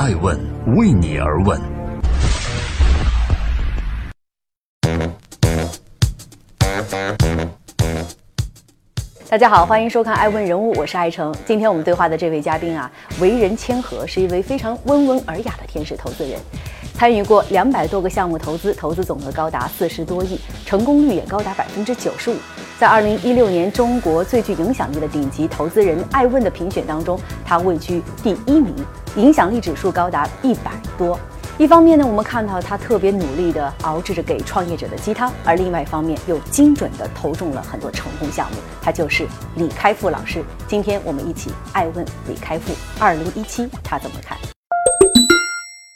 爱问为你而问。大家好，欢迎收看《爱问人物》，我是爱成。今天我们对话的这位嘉宾啊，为人谦和，是一位非常温文尔雅的天使投资人，参与过两百多个项目投资，投资总额高达四十多亿，成功率也高达百分之九十五。在二零一六年中国最具影响力的顶级投资人爱问的评选当中，他位居第一名，影响力指数高达一百多。一方面呢，我们看到他特别努力地熬制着给创业者的鸡汤，而另外一方面又精准地投中了很多成功项目。他就是李开复老师。今天我们一起爱问李开复，二零一七他怎么看？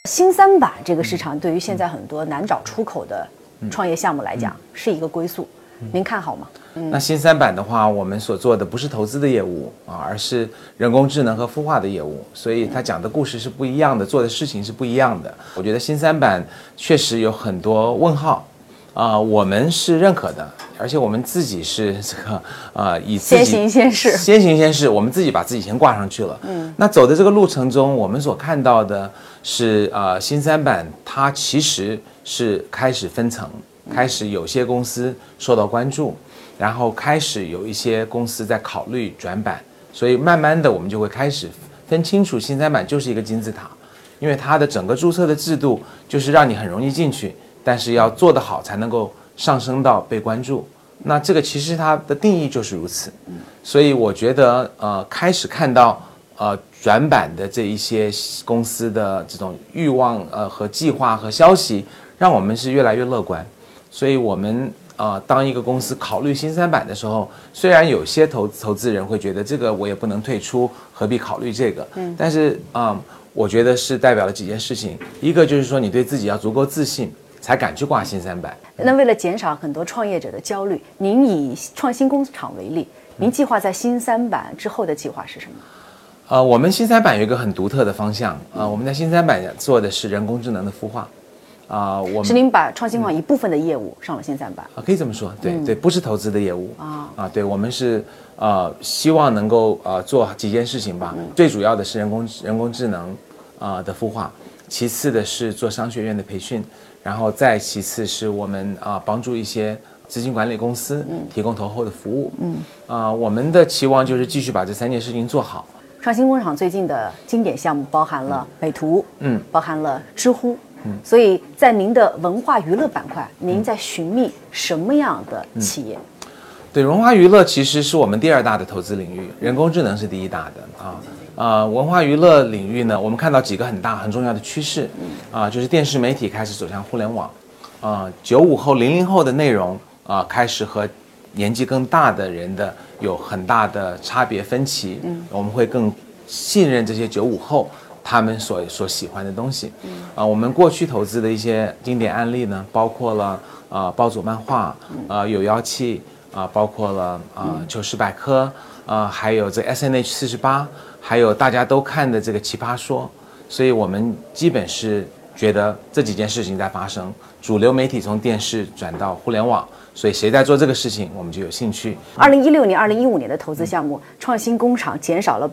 新三板这个市场对于现在很多难找出口的创业项目来讲是一个归宿，您看好吗？那新三板的话，我们所做的不是投资的业务啊，而是人工智能和孵化的业务，所以它讲的故事是不一样的，做的事情是不一样的。我觉得新三板确实有很多问号，啊，我们是认可的，而且我们自己是这个啊，以先行先试先行先试，我们自己把自己先挂上去了。嗯，那走的这个路程中，我们所看到的是啊，新三板它其实是开始分层，开始有些公司受到关注。然后开始有一些公司在考虑转板，所以慢慢的我们就会开始分清楚，新三板就是一个金字塔，因为它的整个注册的制度就是让你很容易进去，但是要做得好才能够上升到被关注。那这个其实它的定义就是如此。所以我觉得呃开始看到呃转板的这一些公司的这种欲望呃和计划和消息，让我们是越来越乐观。所以我们。啊，当一个公司考虑新三板的时候，虽然有些投投资人会觉得这个我也不能退出，何必考虑这个？嗯，但是啊，我觉得是代表了几件事情，一个就是说你对自己要足够自信，才敢去挂新三板。那为了减少很多创业者的焦虑，您以创新工厂为例，您计划在新三板之后的计划是什么？呃，我们新三板有一个很独特的方向啊，我们在新三板做的是人工智能的孵化。啊，我是您把创新网一部分的业务上了新三板啊，可以这么说，对对，不是投资的业务啊。啊，对我们是呃希望能够呃做几件事情吧，最主要的是人工人工智能啊的孵化，其次的是做商学院的培训，然后再其次是我们啊帮助一些资金管理公司提供投后的服务，嗯。啊，我们的期望就是继续把这三件事情做好。创新工厂最近的经典项目包含了美图，嗯，包含了知乎。所以在您的文化娱乐板块，您在寻觅什么样的企业？对，文化娱乐其实是我们第二大的投资领域，人工智能是第一大的啊啊！文化娱乐领域呢，我们看到几个很大很重要的趋势啊，就是电视媒体开始走向互联网啊，九五后、零零后的内容啊，开始和年纪更大的人的有很大的差别分歧，嗯，我们会更信任这些九五后。他们所所喜欢的东西，啊，我们过去投资的一些经典案例呢，包括了啊，包组漫画，啊，有妖气，啊，包括了啊，糗事百科，啊，还有这 S N H 四十八，还有大家都看的这个奇葩说，所以我们基本是觉得这几件事情在发生，主流媒体从电视转到互联网，所以谁在做这个事情，我们就有兴趣。二零一六年、二零一五年的投资项目，创新工厂减少了。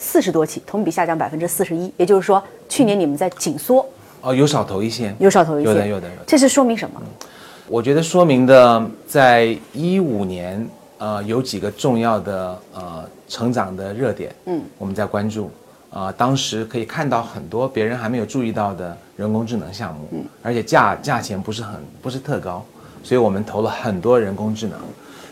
四十多起，同比下降百分之四十一，也就是说，去年你们在紧缩。哦，有少投一些，有少投一些，有的有的有的，这是说明什么？我觉得说明的，在一五年，呃，有几个重要的呃成长的热点，嗯，我们在关注，啊，当时可以看到很多别人还没有注意到的人工智能项目，嗯，而且价价钱不是很不是特高，所以我们投了很多人工智能。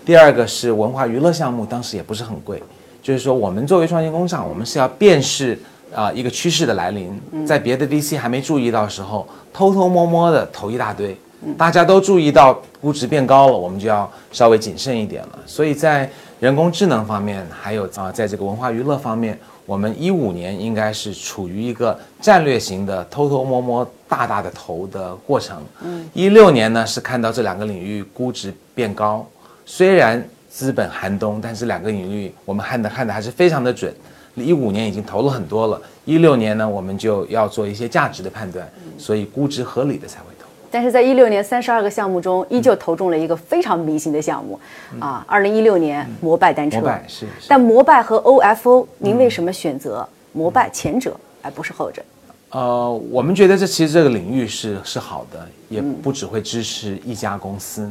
第二个是文化娱乐项目，当时也不是很贵。就是说，我们作为创新工厂，我们是要辨识啊一个趋势的来临，在别的 VC 还没注意到时候，偷偷摸摸的投一大堆，大家都注意到估值变高了，我们就要稍微谨慎一点了。所以在人工智能方面，还有啊，在这个文化娱乐方面，我们一五年应该是处于一个战略型的偷偷摸摸大大的投的过程。嗯，一六年呢是看到这两个领域估值变高，虽然。资本寒冬，但是两个领域我们看的看的还是非常的准。一五年已经投了很多了，一六年呢我们就要做一些价值的判断，所以估值合理的才会投。但是在一六年三十二个项目中，依旧投中了一个非常迷信的项目，啊，二零一六年摩拜单车。摩拜是。但摩拜和 OFO，您为什么选择摩拜前者而不是后者？呃，我们觉得这其实这个领域是是好的，也不只会支持一家公司。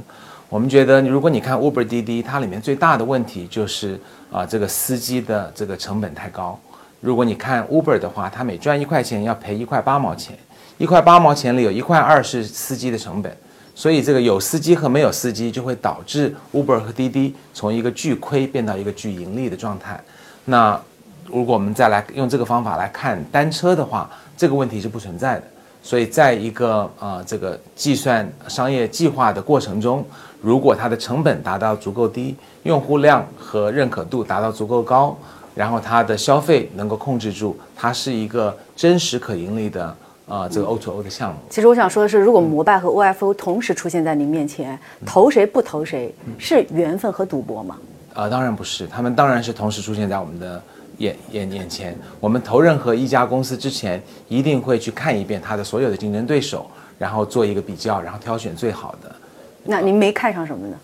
我们觉得，如果你看 Uber、滴滴，它里面最大的问题就是啊，这个司机的这个成本太高。如果你看 Uber 的话，它每赚一块钱要赔一块八毛钱，一块八毛钱里有一块二是司机的成本，所以这个有司机和没有司机就会导致 Uber 和滴滴从一个巨亏变到一个巨盈利的状态。那如果我们再来用这个方法来看单车的话，这个问题是不存在的。所以在一个呃这个计算商业计划的过程中，如果它的成本达到足够低，用户量和认可度达到足够高，然后它的消费能够控制住，它是一个真实可盈利的呃这个 O to O 的项目。其实我想说的是，如果摩拜和 OFO 同时出现在您面前，投谁不投谁，是缘分和赌博吗？啊，当然不是，他们当然是同时出现在我们的。眼眼眼前，我们投任何一家公司之前，一定会去看一遍它的所有的竞争对手，然后做一个比较，然后挑选最好的。那您没看上什么呢？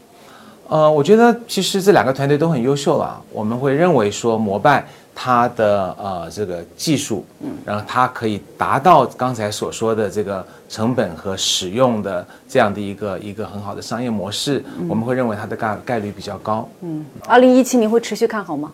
呃，我觉得其实这两个团队都很优秀了。我们会认为说，摩拜它的呃这个技术，嗯，然后它可以达到刚才所说的这个成本和使用的这样的一个一个很好的商业模式，我们会认为它的概概率比较高。嗯，二零一七年会持续看好吗？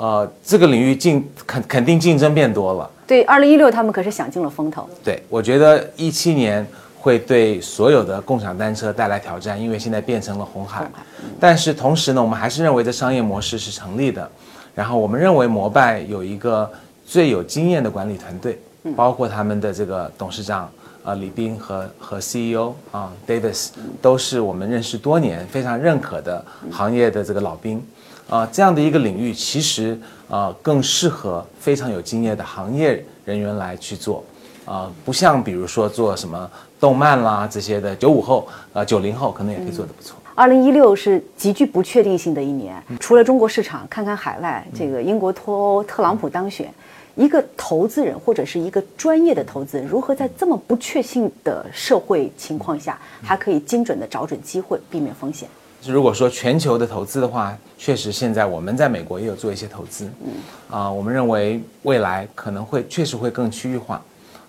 呃，这个领域竞肯肯定竞争变多了。对，二零一六他们可是想尽了风头。对，我觉得一七年会对所有的共享单车带来挑战，因为现在变成了红海。但是同时呢，我们还是认为这商业模式是成立的。然后我们认为摩拜有一个最有经验的管理团队，包括他们的这个董事长啊李斌和和 CEO 啊 Davis 都是我们认识多年、非常认可的行业的这个老兵。啊，这样的一个领域其实啊更适合非常有经验的行业人员来去做，啊，不像比如说做什么动漫啦这些的九五后啊九零后可能也可以做得不错。二零一六是极具不确定性的一年，除了中国市场，看看海外，这个英国脱欧，特朗普当选，一个投资人或者是一个专业的投资人，如何在这么不确信的社会情况下，还可以精准的找准机会，避免风险？如果说全球的投资的话，确实现在我们在美国也有做一些投资，嗯，啊，我们认为未来可能会确实会更区域化，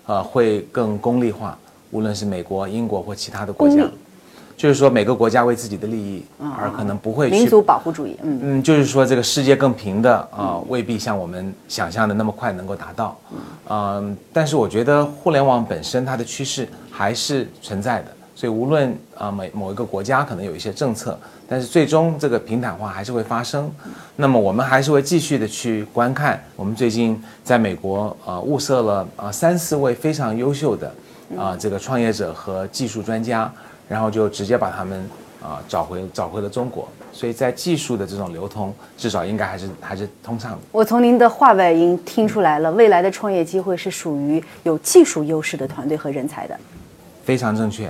呃，会更功利化，无论是美国、英国或其他的国家，就是说每个国家为自己的利益，而可能不会民族保护主义，嗯。嗯，就是说这个世界更平的啊，未必像我们想象的那么快能够达到，嗯，但是我觉得互联网本身它的趋势还是存在的。所以，无论啊每某一个国家可能有一些政策，但是最终这个平坦化还是会发生。那么，我们还是会继续的去观看。我们最近在美国啊物色了啊三四位非常优秀的啊这个创业者和技术专家，然后就直接把他们啊找回找回了中国。所以在技术的这种流通，至少应该还是还是通畅的。我从您的话外音听出来了，未来的创业机会是属于有技术优势的团队和人才的。非常正确。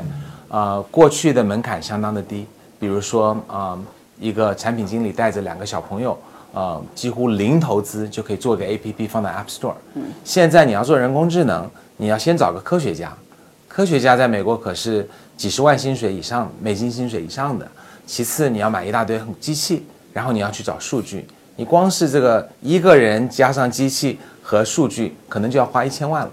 呃，过去的门槛相当的低，比如说，呃，一个产品经理带着两个小朋友，呃，几乎零投资就可以做个 APP 放在 App Store。嗯。现在你要做人工智能，你要先找个科学家，科学家在美国可是几十万薪水以上，美金薪水以上的。其次，你要买一大堆机器，然后你要去找数据，你光是这个一个人加上机器和数据，可能就要花一千万了。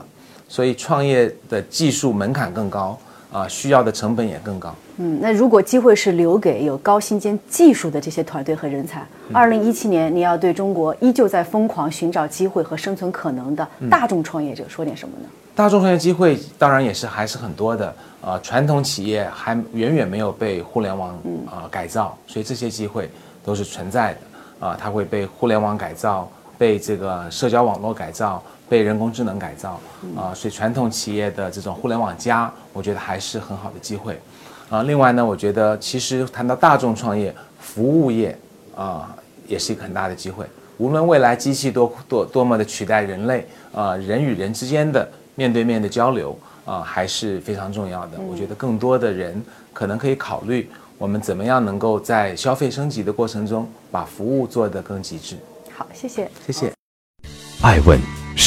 所以，创业的技术门槛更高。啊，需要的成本也更高。嗯，那如果机会是留给有高薪兼技术的这些团队和人才，二零一七年你要对中国依旧在疯狂寻找机会和生存可能的大众创业者说点什么呢？大众创业机会当然也是还是很多的。呃，传统企业还远远没有被互联网啊改造，所以这些机会都是存在的。啊，它会被互联网改造，被这个社交网络改造。被人工智能改造啊，所以传统企业的这种互联网加，我觉得还是很好的机会啊。另外呢，我觉得其实谈到大众创业、服务业啊，也是一个很大的机会。无论未来机器多多多么的取代人类啊，人与人之间的面对面的交流啊，还是非常重要的。我觉得更多的人可能可以考虑，我们怎么样能够在消费升级的过程中，把服务做得更极致。好，谢谢，谢谢。爱问。